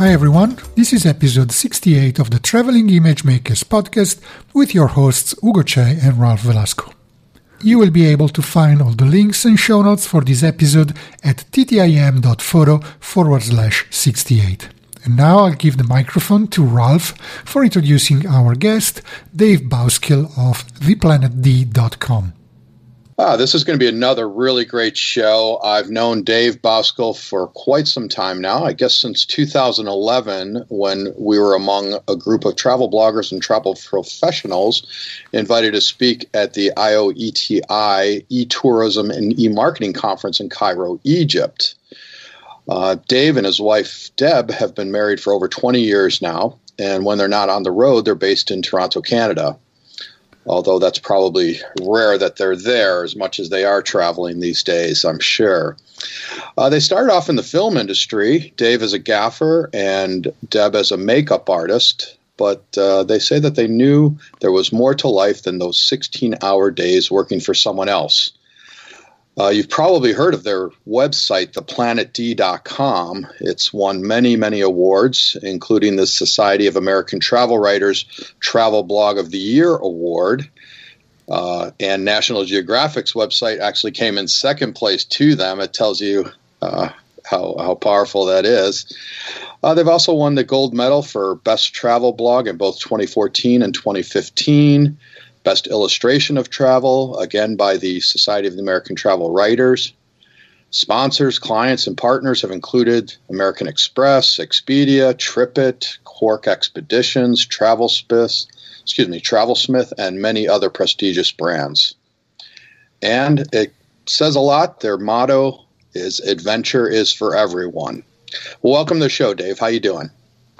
Hi everyone, this is episode 68 of the Traveling Image Makers podcast with your hosts Ugo Cei and Ralph Velasco. You will be able to find all the links and show notes for this episode at ttim.photo forward slash 68. And now I'll give the microphone to Ralph for introducing our guest, Dave Bouskill of theplanetd.com. Ah, this is going to be another really great show. I've known Dave Bouskill for quite some time now, I guess since 2011, when we were among a group of travel bloggers and travel professionals invited to speak at the IOETI e tourism and e marketing conference in Cairo, Egypt. Uh, Dave and his wife Deb have been married for over 20 years now, and when they're not on the road, they're based in Toronto, Canada although that's probably rare that they're there as much as they are traveling these days, I'm sure. Uh, they started off in the film industry, Dave as a gaffer and Deb as a makeup artist, but uh, they say that they knew there was more to life than those 16 hour days working for someone else. Uh, you've probably heard of their website, theplanetd.com. It's won many, many awards, including the Society of American Travel Writers Travel Blog of the Year Award. Uh, and National Geographic's website actually came in second place to them. It tells you uh, how, how powerful that is. Uh, they've also won the gold medal for Best Travel Blog in both 2014 and 2015. Best Illustration of Travel, again by the Society of the American Travel Writers. Sponsors, clients, and partners have included American Express, Expedia, TripIt, Quark Expeditions, TravelSmith, excuse me, TravelSmith, and many other prestigious brands. And it says a lot. Their motto is "Adventure is for everyone." Well, welcome to the show, Dave. How you doing?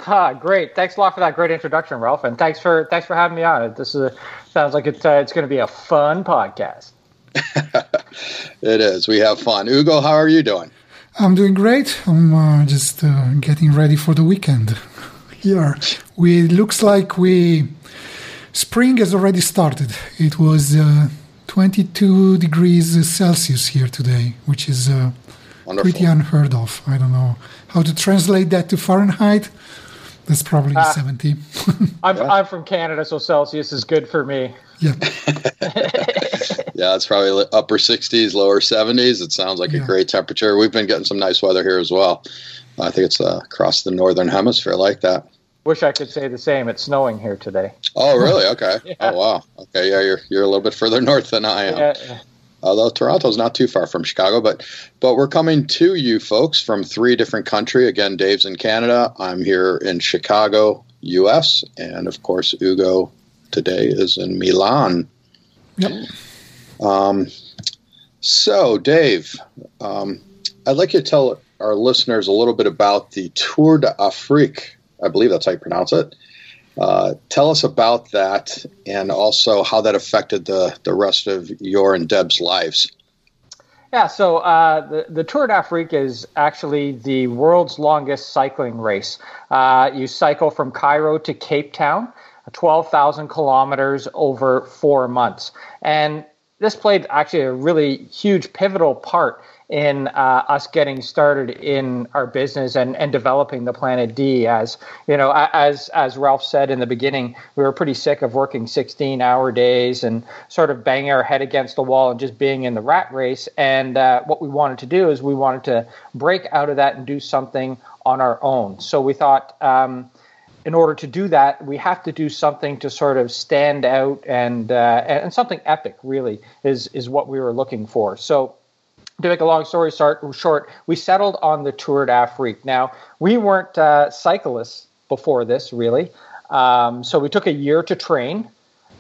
Ah, great. Thanks a lot for that great introduction, Ralph, and thanks for thanks for having me on. This is a, sounds like it's uh, it's going to be a fun podcast. it is. We have fun. Ugo, how are you doing? I'm doing great. I'm uh, just uh, getting ready for the weekend. Here, we looks like we spring has already started. It was uh, 22 degrees Celsius here today, which is uh, pretty unheard of. I don't know how to translate that to Fahrenheit that's probably uh, 70. I'm, yeah. I'm from Canada, so Celsius is good for me. Yeah. yeah, it's probably upper 60s, lower 70s. It sounds like yeah. a great temperature. We've been getting some nice weather here as well. I think it's uh, across the northern hemisphere like that. Wish I could say the same. It's snowing here today. Oh, really? Okay. yeah. Oh, wow. Okay. Yeah, you're you're a little bit further north than I am. Yeah, although Toronto's not too far from Chicago. But but we're coming to you folks from three different countries. Again, Dave's in Canada. I'm here in Chicago, U.S., and of course, Ugo today is in Milan. Yep. Um, so, Dave, um, I'd like you to tell our listeners a little bit about the Tour d'Afrique. I believe that's how you pronounce it. Uh, tell us about that and also how that affected the, the rest of your and Deb's lives. Yeah, so uh, the, the Tour d'Afrique is actually the world's longest cycling race. Uh, you cycle from Cairo to Cape Town, 12,000 kilometers over four months. And this played actually a really huge pivotal part in uh, us getting started in our business and, and developing the Planet D. As you know, as as Ralph said in the beginning, we were pretty sick of working 16 hour days and sort of banging our head against the wall and just being in the rat race. And uh, what we wanted to do is we wanted to break out of that and do something on our own. So we thought. Um, in order to do that, we have to do something to sort of stand out and uh, and something epic. Really, is is what we were looking for. So to make a long story short, we settled on the Tour d'Afrique. Now, we weren't uh, cyclists before this, really. Um, so we took a year to train,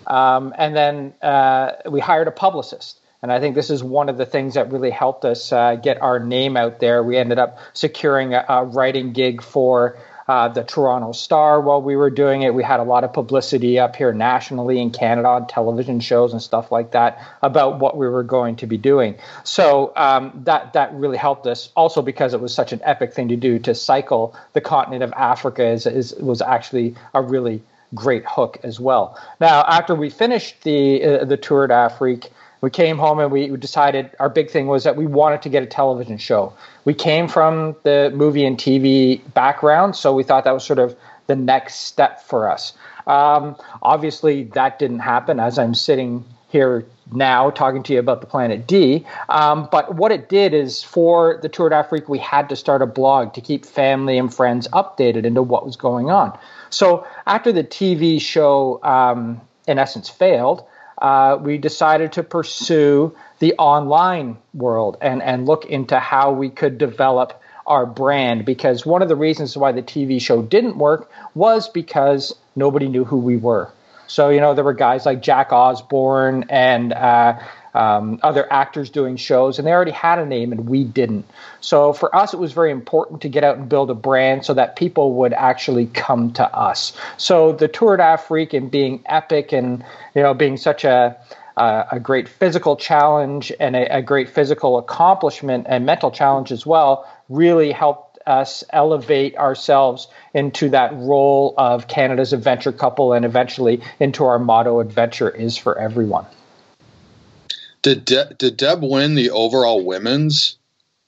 um, and then uh, we hired a publicist. And I think this is one of the things that really helped us uh, get our name out there. We ended up securing a, a writing gig for uh, the Toronto Star while we were doing it. We had a lot of publicity up here nationally in Canada on television shows and stuff like that about what we were going to be doing. So um, that that really helped us. Also because it was such an epic thing to do to cycle the continent of Africa is, is was actually a really great hook as well. Now after we finished the uh, the Tour to d'Afrique we came home and we decided our big thing was that we wanted to get a television show. We came from the movie and TV background, so we thought that was sort of the next step for us. Um, obviously, that didn't happen as I'm sitting here now talking to you about the Planet D. Um, but what it did is for the Tour d'Afrique, we had to start a blog to keep family and friends updated into what was going on. So after the TV show, um, in essence, failed, uh, we decided to pursue the online world and, and look into how we could develop our brand because one of the reasons why the TV show didn't work was because nobody knew who we were. So, you know, there were guys like Jack Osbourne and uh, um, other actors doing shows, and they already had a name, and we didn't. So for us, it was very important to get out and build a brand so that people would actually come to us. So the Tour d'Afrique and being epic and you know being such a uh, a great physical challenge and a, a great physical accomplishment and mental challenge as well really helped us elevate ourselves into that role of Canada's adventure couple and eventually into our motto adventure is for everyone. Did De- did Deb win the overall women's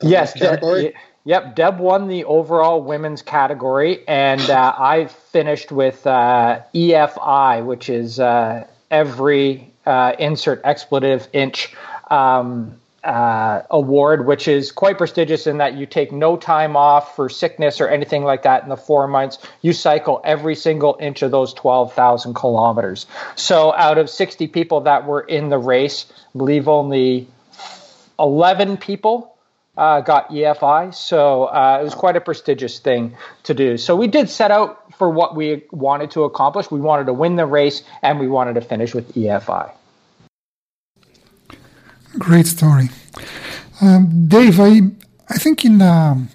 uh, yes category? De- yep, Deb won the overall women's category, and uh, I finished with uh, EFI, which is uh, every uh, insert expletive inch. Um, uh, award, which is quite prestigious in that you take no time off for sickness or anything like that in the four months. You cycle every single inch of those 12,000 kilometers. So, out of 60 people that were in the race, I believe only 11 people uh, got EFI. So, uh, it was quite a prestigious thing to do. So, we did set out for what we wanted to accomplish. We wanted to win the race and we wanted to finish with EFI. Great story. Um, Dave, I, I think in um,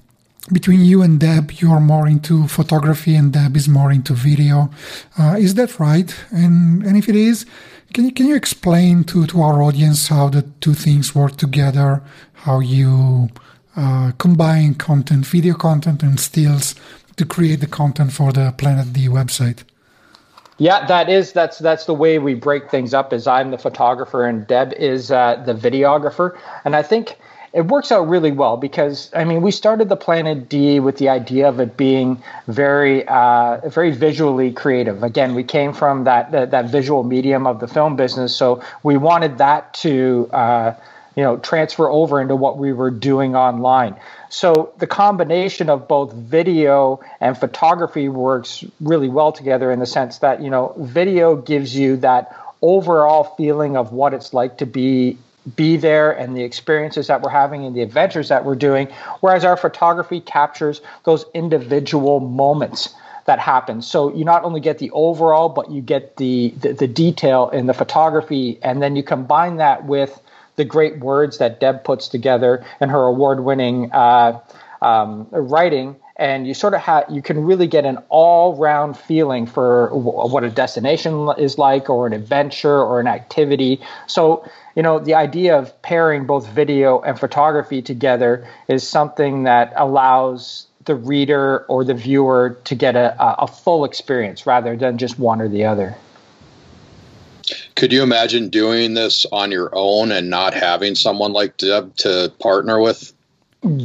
between you and Deb, you're more into photography and Deb is more into video. Uh, is that right? And, and if it is, can you, can you explain to, to our audience how the two things work together, how you uh, combine content, video content, and stills to create the content for the Planet D website? Yeah, that is that's that's the way we break things up. Is I'm the photographer and Deb is uh, the videographer, and I think it works out really well because I mean we started the Planet D with the idea of it being very uh, very visually creative. Again, we came from that, that, that visual medium of the film business, so we wanted that to. Uh, you know transfer over into what we were doing online. So the combination of both video and photography works really well together in the sense that you know video gives you that overall feeling of what it's like to be be there and the experiences that we're having and the adventures that we're doing. Whereas our photography captures those individual moments that happen. So you not only get the overall but you get the, the, the detail in the photography and then you combine that with the great words that Deb puts together in her award-winning uh, um, writing, and you sort of have you can really get an all-round feeling for w- what a destination is like, or an adventure, or an activity. So you know the idea of pairing both video and photography together is something that allows the reader or the viewer to get a, a full experience rather than just one or the other. Could you imagine doing this on your own and not having someone like Deb to partner with?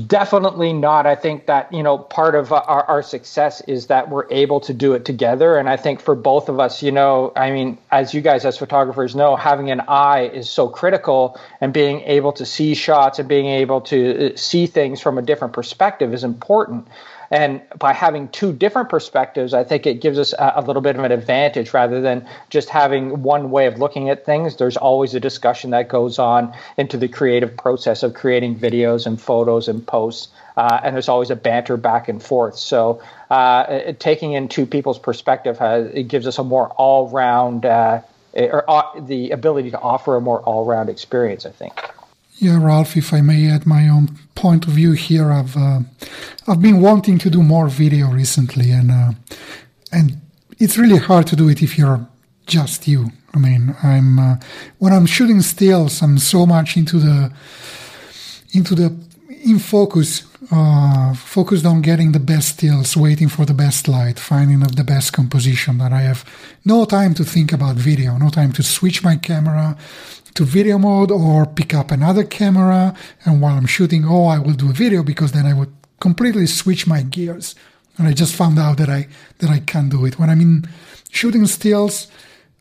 Definitely not. I think that, you know, part of our, our success is that we're able to do it together. And I think for both of us, you know, I mean, as you guys as photographers know, having an eye is so critical and being able to see shots and being able to uh, see things from a different perspective is important. And by having two different perspectives, I think it gives us a, a, little bit of an advantage rather than just having one way of looking at things. There's always a discussion that goes on into the creative process of creating videos and photos and posts. Uh, and there's always a banter back and forth. So, uh, taking in two people's perspective has, it gives us a more all-round, uh, or uh, the ability to offer a more all-round experience. I think. Yeah, Ralph, if I may add my own point of view here, I've uh, I've been wanting to do more video recently, and uh, and it's really hard to do it if you're just you. I mean, I'm uh, when I'm shooting stills, I'm so much into the into the in focus, uh, focused on getting the best stills, waiting for the best light, finding the best composition that I have no time to think about video, no time to switch my camera to video mode or pick up another camera. And while I'm shooting, oh, I will do a video because then I would completely switch my gears. And I just found out that I that I can't do it when I'm in shooting stills.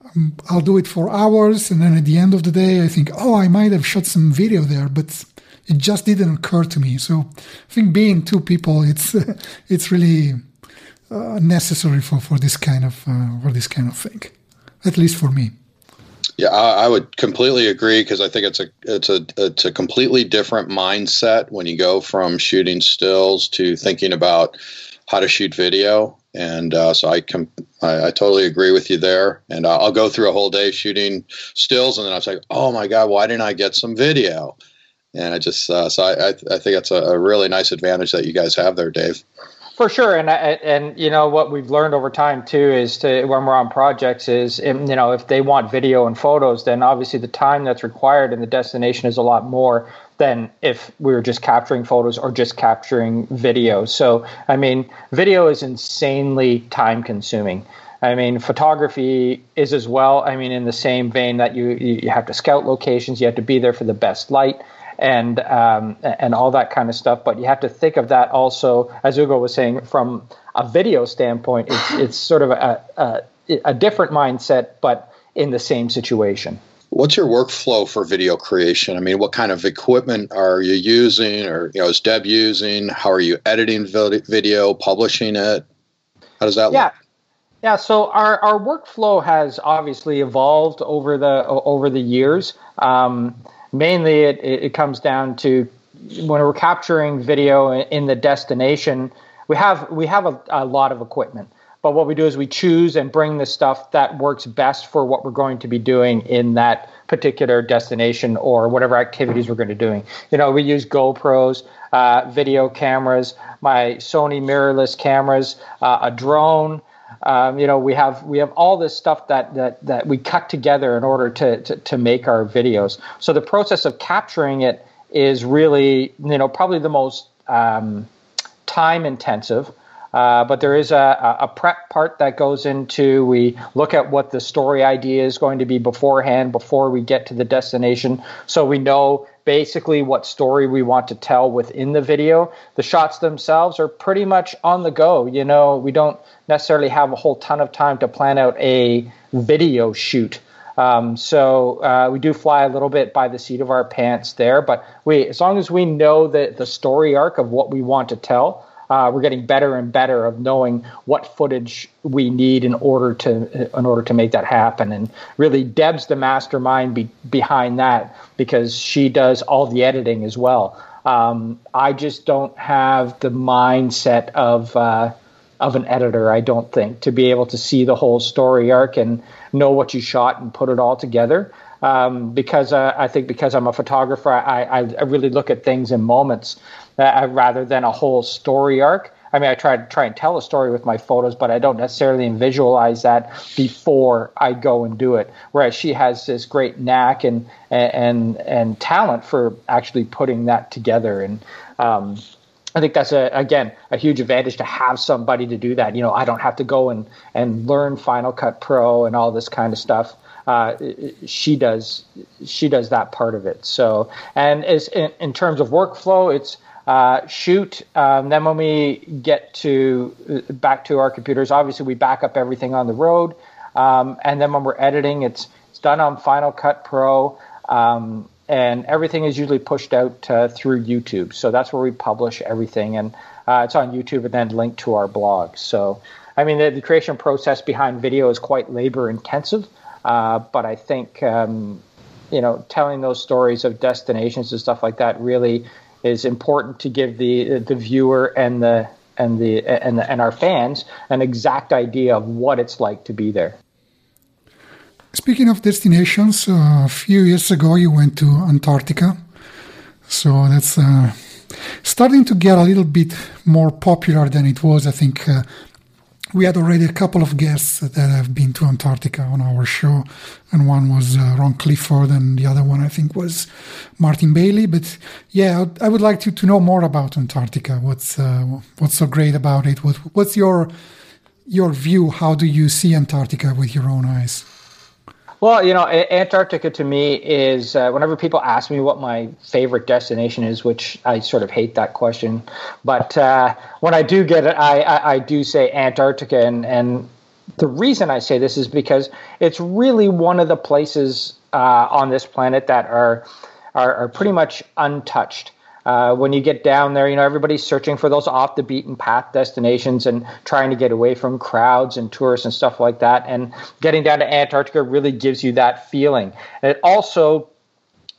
Um, I'll do it for hours, and then at the end of the day, I think, oh, I might have shot some video there, but it just didn't occur to me. So I think being two people, it's it's really uh, necessary for, for this kind of uh, for this kind of thing, at least for me. Yeah, I, I would completely agree because I think it's a it's a it's a completely different mindset when you go from shooting stills to thinking about how to shoot video. And uh, so I, com- I, I totally agree with you there. And I'll, I'll go through a whole day shooting stills, and then I was like, oh my god, why didn't I get some video? And I just uh, so I, I, I think that's a, a really nice advantage that you guys have there, Dave. For sure, and uh, and you know what we've learned over time too is to when we're on projects is you know if they want video and photos, then obviously the time that's required in the destination is a lot more than if we were just capturing photos or just capturing video. So I mean, video is insanely time consuming. I mean, photography is as well. I mean, in the same vein that you you have to scout locations, you have to be there for the best light and um, and all that kind of stuff. But you have to think of that also, as Ugo was saying, from a video standpoint. It's it's sort of a, a, a different mindset, but in the same situation. What's your workflow for video creation? I mean, what kind of equipment are you using, or you know, is Deb using? How are you editing video, publishing it? How does that yeah. look? Yeah, Yeah. so our, our workflow has obviously evolved over the over the years. Um, mainly it, it comes down to when we're capturing video in the destination, we have we have a, a, lot of equipment. But what we do is we choose and bring the stuff that works best for what we're going to be doing in that particular destination or whatever activities we're going to be doing. You know, we use GoPros, uh, video cameras, my Sony mirrorless cameras, uh, a drone. Um, you know, we have we have all this stuff that that that we cut together in order to, to to make our videos. So the process of capturing it is really, you know, probably the most um, time intensive. Uh, but there is a, a prep part that goes into we look at what the story idea is going to be beforehand before we get to the destination so we know basically what story we want to tell within the video the shots themselves are pretty much on the go you know we don't necessarily have a whole ton of time to plan out a video shoot. Um, so uh, we do fly a little bit by the seat of our pants there, but we, as long as we know the the story arc of what we want to tell, uh, we're getting better and better of knowing what footage we need in order to in order to make that happen. And really, Deb's the mastermind be, behind that because she does all the editing as well. Um, I just don't have the mindset of uh, of an editor, I don't think, to be able to see the whole story arc and know what you shot and put it all together. Um, because uh, I think because I'm a photographer, I, I, I really look at things in moments uh, rather than a whole story arc. I mean, I try to try and tell a story with my photos, but I don't necessarily visualize that before I go and do it. Whereas she has this great knack and and and talent for actually putting that together. And um, I think that's a again a huge advantage to have somebody to do that. You know, I don't have to go and and learn Final Cut Pro and all this kind of stuff. Uh, she does she does that part of it. So, and as in, in terms of workflow, it's uh, shoot. Um, then when we get to uh, back to our computers, obviously we back up everything on the road. Um, and then when we're editing, it's it's done on Final Cut Pro. Um, and everything is usually pushed out uh, through YouTube. So that's where we publish everything, and uh, it's on YouTube and then linked to our blog. So, I mean, the, the creation process behind video is quite labor intensive, uh, but I think um, you know telling those stories of destinations and stuff like that really is important to give the the viewer and the and the and the, and our fans an exact idea of what it's like to be there. Speaking of destinations, uh, a few years ago you went to Antarctica. So that's uh, starting to get a little bit more popular than it was. I think uh, we had already a couple of guests that have been to Antarctica on our show, and one was uh, Ron Clifford, and the other one I think was Martin Bailey. But yeah, I would like to, to know more about Antarctica. What's uh, what's so great about it? What, what's your your view? How do you see Antarctica with your own eyes? Well, you know, Antarctica to me is uh, whenever people ask me what my favorite destination is, which I sort of hate that question, but uh, when I do get it, I, I, I do say Antarctica, and and the reason I say this is because it's really one of the places uh, on this planet that are, are, are pretty much untouched. Uh, when you get down there, you know, everybody's searching for those off the beaten path destinations and trying to get away from crowds and tourists and stuff like that. And getting down to Antarctica really gives you that feeling. And it also,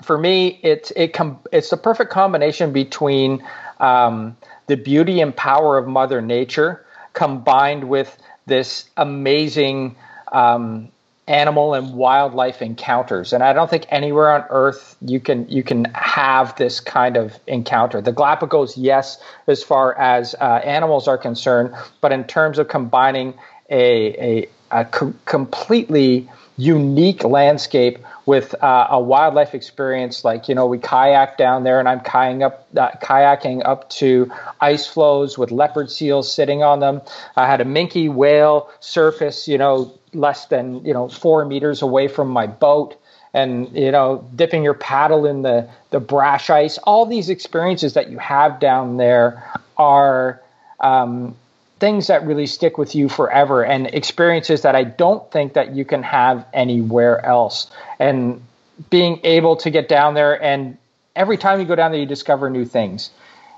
for me, it's it com- it's the perfect combination between um, the beauty and power of Mother Nature combined with this amazing um, animal and wildlife encounters. And i don't think anywhere on earth you can you can have this kind of encounter. The galapagos yes as far as uh, animals are concerned but in terms of combining a, a, a co- completely unique landscape with uh, a wildlife experience like you know we kayak down there and i'm kayaking up uh, kayaking up to ice floes with leopard seals sitting on them. I had a minke whale surface you know less than you know four meters away from my boat and you know dipping your paddle in the the brash ice. All these experiences that you have down there are um, things that really stick with you forever and experiences that i don't think that you can have anywhere else. And being able to get down there and every time you go down there you discover new things.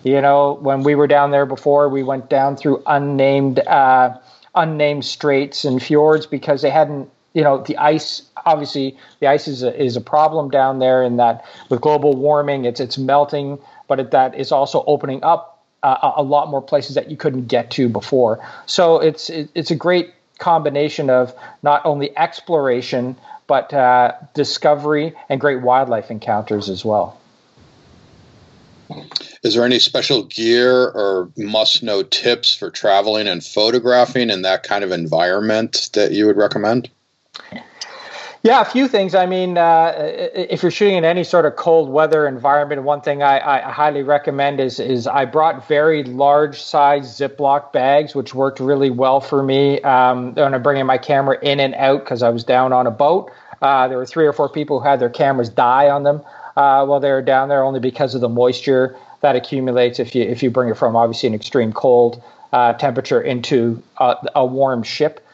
You know when we were down there before we went down through unnamed uh, unnamed straits and fjords because they hadn't you know the ice obviously the ice is a, is a problem down there in that with global warming it's it's melting but it, that is also opening up uh, a lot more places that you couldn't get to before. So it's it, it's a great combination of not only exploration but uh, discovery and great wildlife encounters as well is there any special gear or must know tips for traveling and photographing in that kind of environment that you would recommend? Yeah, a few things. I mean, uh, if you're shooting in any sort of cold weather environment, one thing I, I, highly recommend is is I brought very large size Ziploc bags, which worked really well for me um, when I'm bringing my camera in and out because I was down on a boat. Uh, there were three or four people who had their cameras die on them uh, while they're down there, only because of the moisture that accumulates if you if you bring it from obviously an extreme cold uh, temperature into a, a warm ship.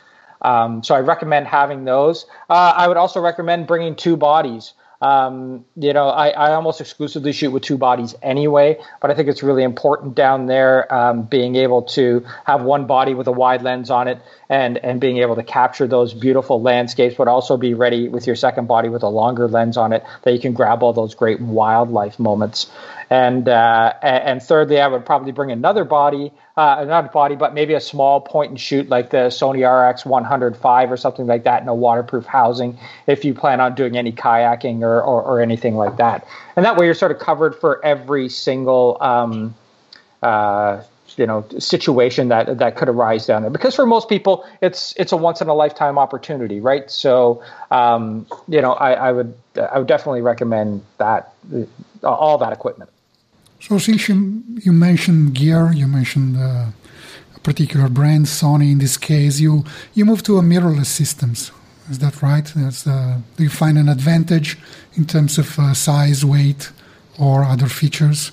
Um, so I recommend having those. Uh, I would also recommend bringing two bodies. Um, you know, I, I, almost exclusively shoot with two bodies anyway, but I think it's really important down there um, being able to have one body with a wide lens on it and and being able to capture those beautiful landscapes, but also be ready with your second body with a longer lens on it that you can grab all those great wildlife moments. And uh, and thirdly, I would probably bring another body, uh, not body, but maybe a small point and shoot like the Sony RX 105 or something like that in a waterproof housing if you plan on doing any kayaking or, or, or anything like that. And that way you're sort of covered for every single um, uh, you know situation that that could arise down there. Because for most people it's it's a once in a lifetime opportunity right? So um, you know I, I would I would definitely recommend that all that equipment so since you, you mentioned gear, you mentioned uh, a particular brand, Sony in this case, you, you moved to a mirrorless systems. Is that right? Uh, do you find an advantage in terms of uh, size, weight, or other features?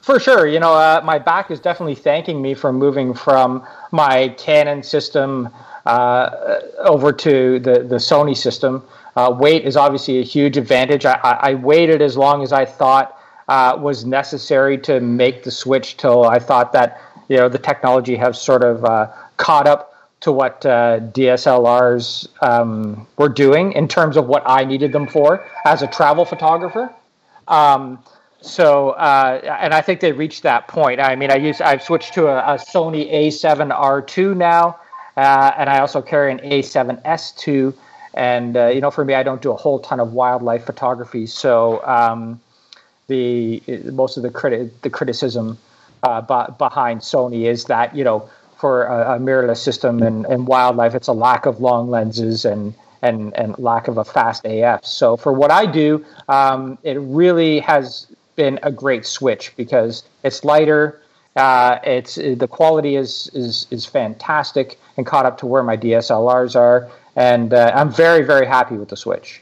For sure. You know, uh, my back is definitely thanking me for moving from my Canon system uh, over to the, the Sony system. Uh, weight is obviously a huge advantage. I, I, waited as long as I thought uh, was necessary to make the switch till I thought that you know the technology has sort of uh, caught up to what uh, DSLRs um, were doing in terms of what I needed them for as a travel photographer. Um, so, uh, and I think they reached that point. I mean, I use I've switched to a, a Sony A7R2 now, uh, and I also carry an A7S2. And uh, you know, for me, I don't do a whole ton of wildlife photography, so um, the most of the credit the criticism uh, b- behind Sony is that you know for a, a mirrorless system and, and wildlife, it's a lack of long lenses and and and lack of a fast AF. So for what I do, um, it really has been a great switch because it's lighter. Uh, it's the quality is is is fantastic and caught up to where my DSLRs are, and uh, I'm very very happy with the switch.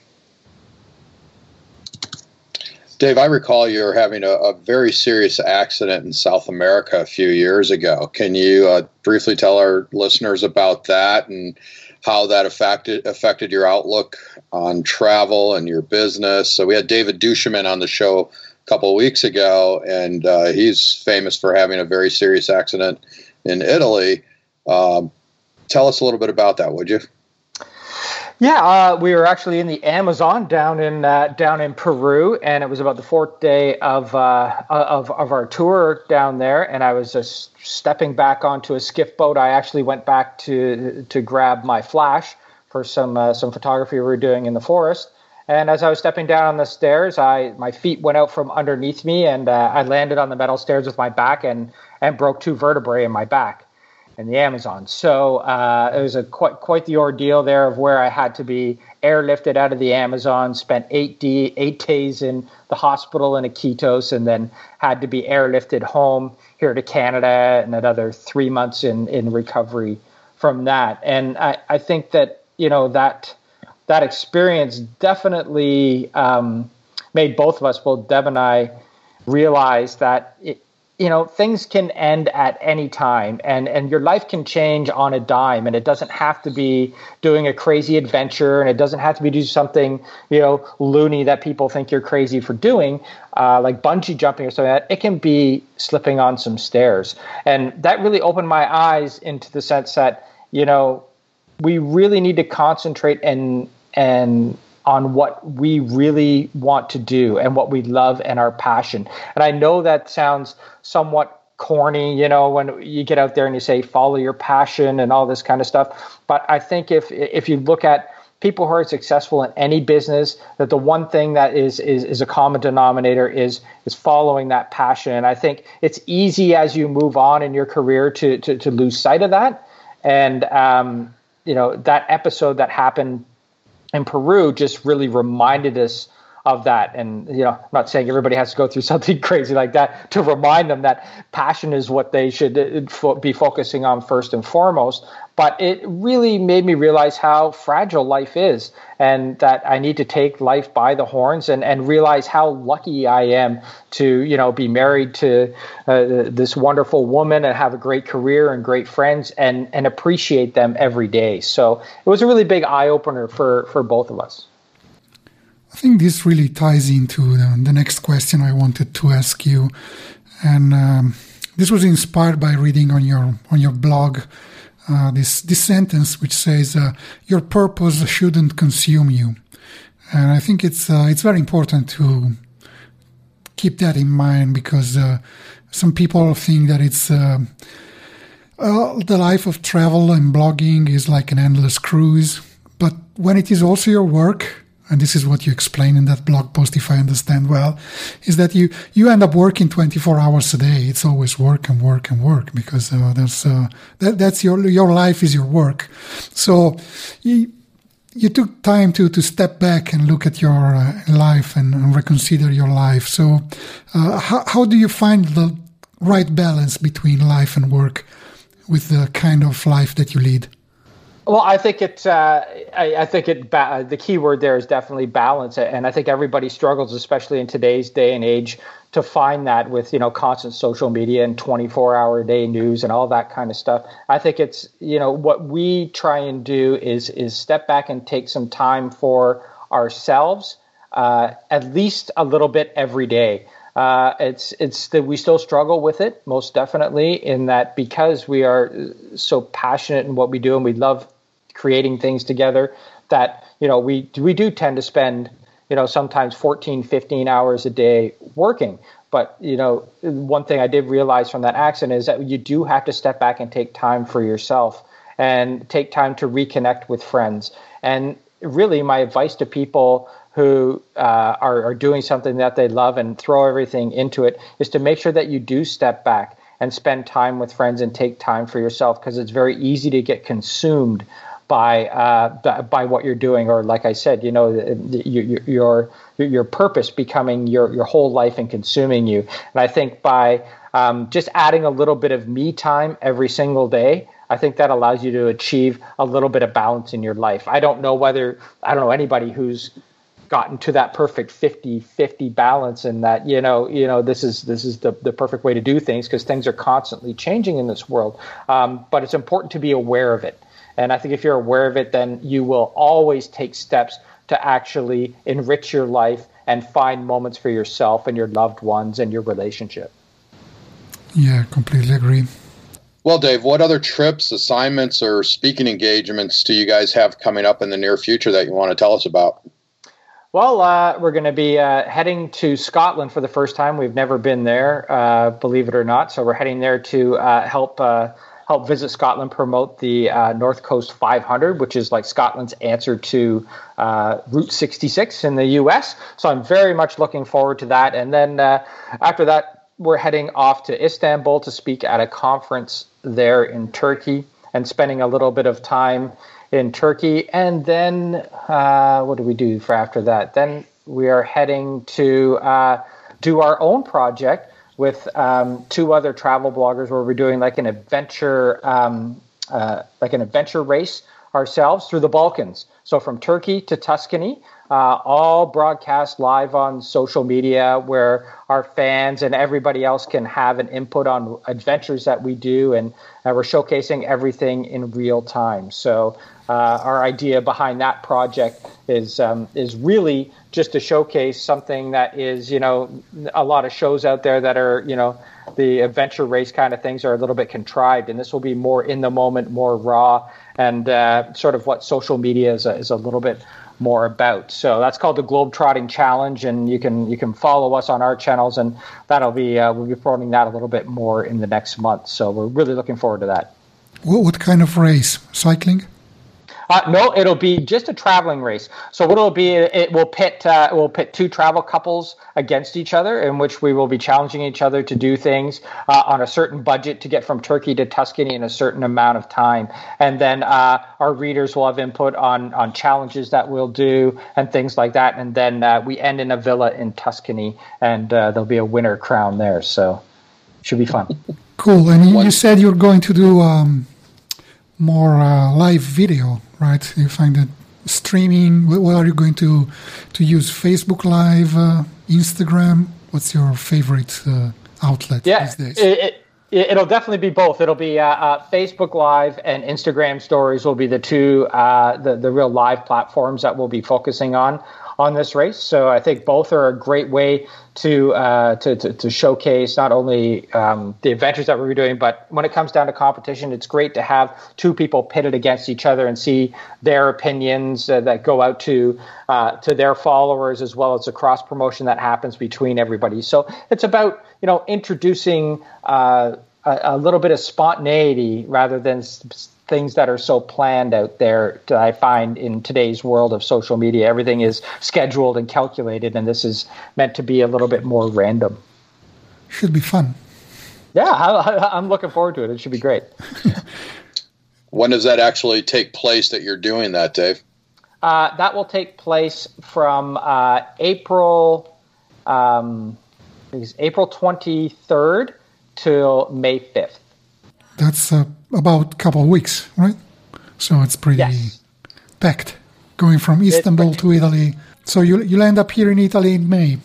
Dave, I recall you were having a, a, very serious accident in South America a few years ago. Can you uh, briefly tell our listeners about that and how that affected affected your outlook on travel and your business? So we had David Duchemin on the show a couple of weeks ago, and uh, he's famous for having a very serious accident in Italy. Um, tell us a little bit about that, would you? Yeah, uh, we were actually in the Amazon down in uh, down in Peru, and it was about the fourth day of uh, of of our tour down there. And I was just stepping back onto a skiff boat. I actually went back to to grab my flash for some uh, some photography we were doing in the forest. And as I was stepping down on the stairs, I my feet went out from underneath me, and uh, I landed on the metal stairs with my back and and broke two vertebrae in my back in the Amazon. So uh, it was a quite quite the ordeal there of where I had to be airlifted out of the Amazon, spent eight d eight days in the hospital in Iquitos, and then had to be airlifted home here to Canada, and another three months in in recovery from that. And I, I think that you know that that experience definitely um, made both of us, both Deb and I, realize that it, you know things can end at any time and and your life can change on a dime and it doesn't have to be doing a crazy adventure and it doesn't have to be do something you know loony that people think you're crazy for doing uh, like bungee jumping or something like that. It can be slipping on some stairs. And that really opened my eyes into the sense that you know we really need to concentrate and and on what we really want to do and what we love and our passion. And I know that sounds somewhat corny, you know, when you get out there and you say follow your passion and all this kind of stuff. But I think if if you look at people who are successful in any business, that the one thing that is is is a common denominator is is following that passion. And I think it's easy as you move on in your career to to, to lose sight of that. And um, you know that episode that happened in Peru just really reminded us of that. And you know, I'm not saying everybody has to go through something crazy like that to remind them that passion is what they should uh, be focusing on first and foremost. But it really made me realize how fragile life is, and that I need to take life by the horns and, and realize how lucky I am to you know be married to uh, this wonderful woman and have a great career and great friends and and appreciate them every day. So it was a really big eye opener for for both of us. I think this really ties into the, the next question I wanted to ask you, and um, this was inspired by reading on your on your blog uh, this this sentence which says uh, your purpose shouldn't consume you, and I think it's uh, it's very important to keep that in mind because uh, some people think that it's. Uh, the life of travel and blogging is like an endless cruise, but when it is also your work, and this is what you explain in that blog post if i understand well is that you you end up working 24 hours a day. It's always work and work and work because uh, uh, that, that's your your life is your work. So you you took time to to step back and look at your uh, life and, and, reconsider your life. So uh, how, how do you find the right balance between life and work with the kind of life that you lead well, I think it. Uh, I, I, think it. Ba- the key word there is definitely balance, and I think everybody struggles, especially in today's day and age, to find that with you know constant social media and 24 hour day news and all that kind of stuff. I think it's you know what we try and do is is step back and take some time for ourselves, uh, at least a little bit every day. Uh, it's it's that we still struggle with it most definitely in that because we are so passionate in what we do and we love creating things together that you know we we do tend to spend you know sometimes 14 15 hours a day working. But you know one thing i did realize from that accident is that you do have to step back and take time for yourself and take time to reconnect with friends. And really, my advice to people who uh, are, are doing something that they love and throw everything into it is to make sure that you do step back and spend time with friends and take time for yourself because it's very easy to get consumed by uh, by what you're doing, or like I said, you know, your your your purpose becoming your your whole life and consuming you. And I think by um, just adding a little bit of me time every single day, I think that allows you to achieve a little bit of balance in your life. I don't know whether I don't know anybody who's gotten to that perfect 50-50 balance and that you know you know this is this is the, the perfect way to do things because things are constantly changing in this world um, but it's important to be aware of it and i think if you're aware of it then you will always take steps to actually enrich your life and find moments for yourself and your loved ones and your relationship yeah completely agree well, Dave, what other trips, assignments, or speaking engagements do you guys have coming up in the near future that you want to tell us about? Well, uh, we're going to be uh, heading to Scotland for the first time. We've never been there, uh, believe it or not. So we're heading there to uh, help uh, help visit Scotland, promote the uh, North Coast 500, which is like Scotland's answer to Route 66 in the U.S. So I'm very much looking forward to that. And then after that, we're heading off to Istanbul to speak at a conference there in Turkey and spending a little bit of time in Turkey. And then uh, what do we do for after that? Then we are heading to uh, do our own project with um, two other travel bloggers where we're doing like an adventure, um, uh, like an adventure race ourselves through the Balkans. So from Turkey to Tuscany, uh, all broadcast live on social media where our fans and everybody else can have an input on adventures that we do and uh, we're showcasing everything in real time. So uh, our idea behind that project is um, is really just to showcase something that is you know a lot of shows out there that are you know the adventure race kind of things are a little bit contrived and this will be more in the moment more raw and uh, sort of what social media is a, is a little bit more about. So that's called the Globetrotting Challenge, and you can you can follow us on our channels, and that'll be uh, we'll be promoting that a little bit more in the next month. So we're really looking forward to that. What, what kind of race? Cycling? Uh, no, it'll be just a traveling race. So what it'll be, it will pit uh, will pit two travel couples against each other, in which we will be challenging each other to do things uh, on a certain budget to get from Turkey to Tuscany in a certain amount of time, and then uh, our readers will have input on on challenges that we'll do and things like that, and then uh, we end in a villa in Tuscany, and uh, there'll be a winner crown there. So should be fun. Cool. And you said you're going to do. Um more uh, live video, right? You find that streaming. What are you going to to use? Facebook Live, uh, Instagram. What's your favorite uh, outlet yeah, these days? It, it, will definitely be both. It'll be uh, uh, Facebook Live and Instagram Stories will be the two uh, the the real live platforms that we'll be focusing on on this race. So I think both are a great way to uh, to, to, to, showcase not only um, the adventures that we're doing, but when it comes down to competition, it's great to have two people pitted against each other and see their opinions uh, that go out to uh, to their followers as well as the cross promotion that happens between everybody. So it's about you know introducing uh, a, a, little bit of spontaneity rather than things that are so planned out there I find in today's world of social media. Everything is scheduled and calculated, and this is meant to be a little bit more random. Should be fun. Yeah, I, am looking forward to it. It should be great. when does that actually take place that you're doing that, Dave? Uh, that will take place from uh, April um, April 23rd till May 5th. That's uh, about a couple of weeks, right? So it's pretty yes. packed. Going from Istanbul to Italy. So you you land up here in Italy in May.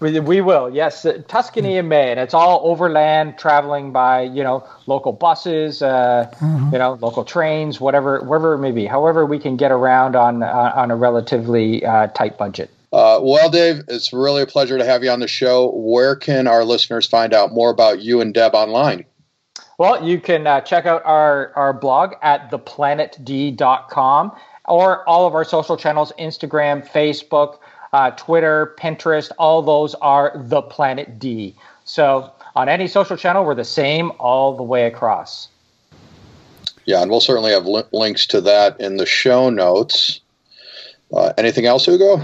We, we will, yes, uh, Tuscany in May, and it's all overland, traveling by you know local buses, uh, uh-huh. you know local trains, whatever, wherever it may be. However, we can get around on uh, on a relatively uh, tight budget. Uh, well, Dave, it's really a pleasure to have you on the show. Where can our listeners find out more about you and Deb online? Well, you can uh, check out our, our blog at theplanetd.com or all of our social channels Instagram, Facebook, uh, Twitter, Pinterest. All those are The Planet D. So on any social channel, we're the same all the way across. Yeah, and we'll certainly have li- links to that in the show notes. Uh, anything else, Ugo?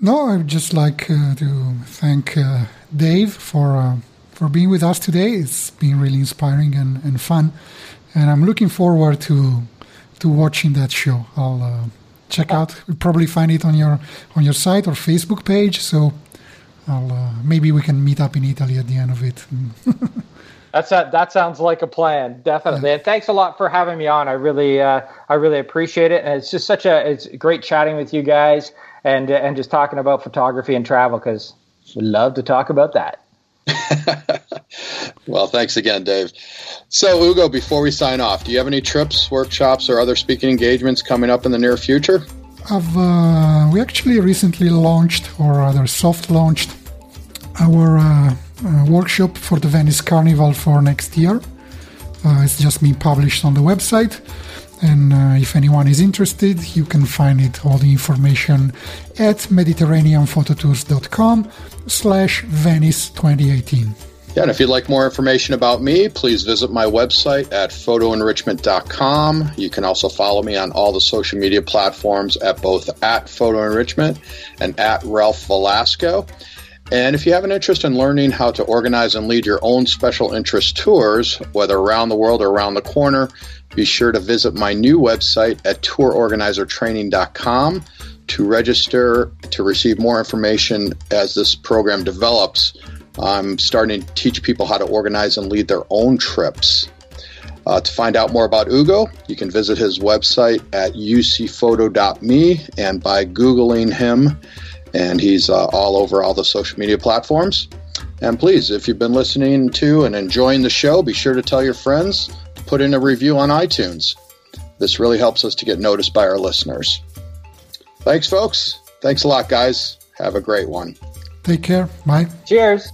No, I'd just like uh, to thank uh, Dave for uh, for being with us today. It's been really inspiring and, and fun, and I'm looking forward to to watching that show. I'll uh, check out. You'll probably find it on your on your site or Facebook page. So I'll uh, maybe we can meet up in Italy at the end of it. That's a, that sounds like a plan, definitely. Yeah. And thanks a lot for having me on. I really uh, I really appreciate it, and it's just such a it's great chatting with you guys and and just talking about photography and travel because we love to talk about that. well, thanks again, Dave. So, Ugo, before we sign off, do you have any trips, workshops, or other speaking engagements coming up in the near future? Uh, we actually recently launched, or rather soft launched, our uh, uh, workshop for the Venice Carnival for next year. Uh, it's just been published on the website. And uh, if anyone is interested, you can find it all the information at mediterraneanphototours.com slash Venice 2018. Yeah, and if you'd like more information about me, please visit my website at photoenrichment.com. You can also follow me on all the social media platforms at both at photoenrichment and at Ralph Velasco. And if you have an interest in learning how to organize and lead your own special interest tours, whether around the world or around the corner, be sure to visit my new website at tourorganizertraining.com to register to receive more information as this program develops. I'm starting to teach people how to organize and lead their own trips. Uh, to find out more about Ugo, you can visit his website at ucphoto.me and by Googling him and he's uh, all over all the social media platforms. And please, if you've been listening to and enjoying the show, be sure to tell your friends to put in a review on iTunes. This really helps us to get noticed by our listeners. Thanks, folks. Thanks a lot, guys. Have a great one. Take care. Bye. Cheers.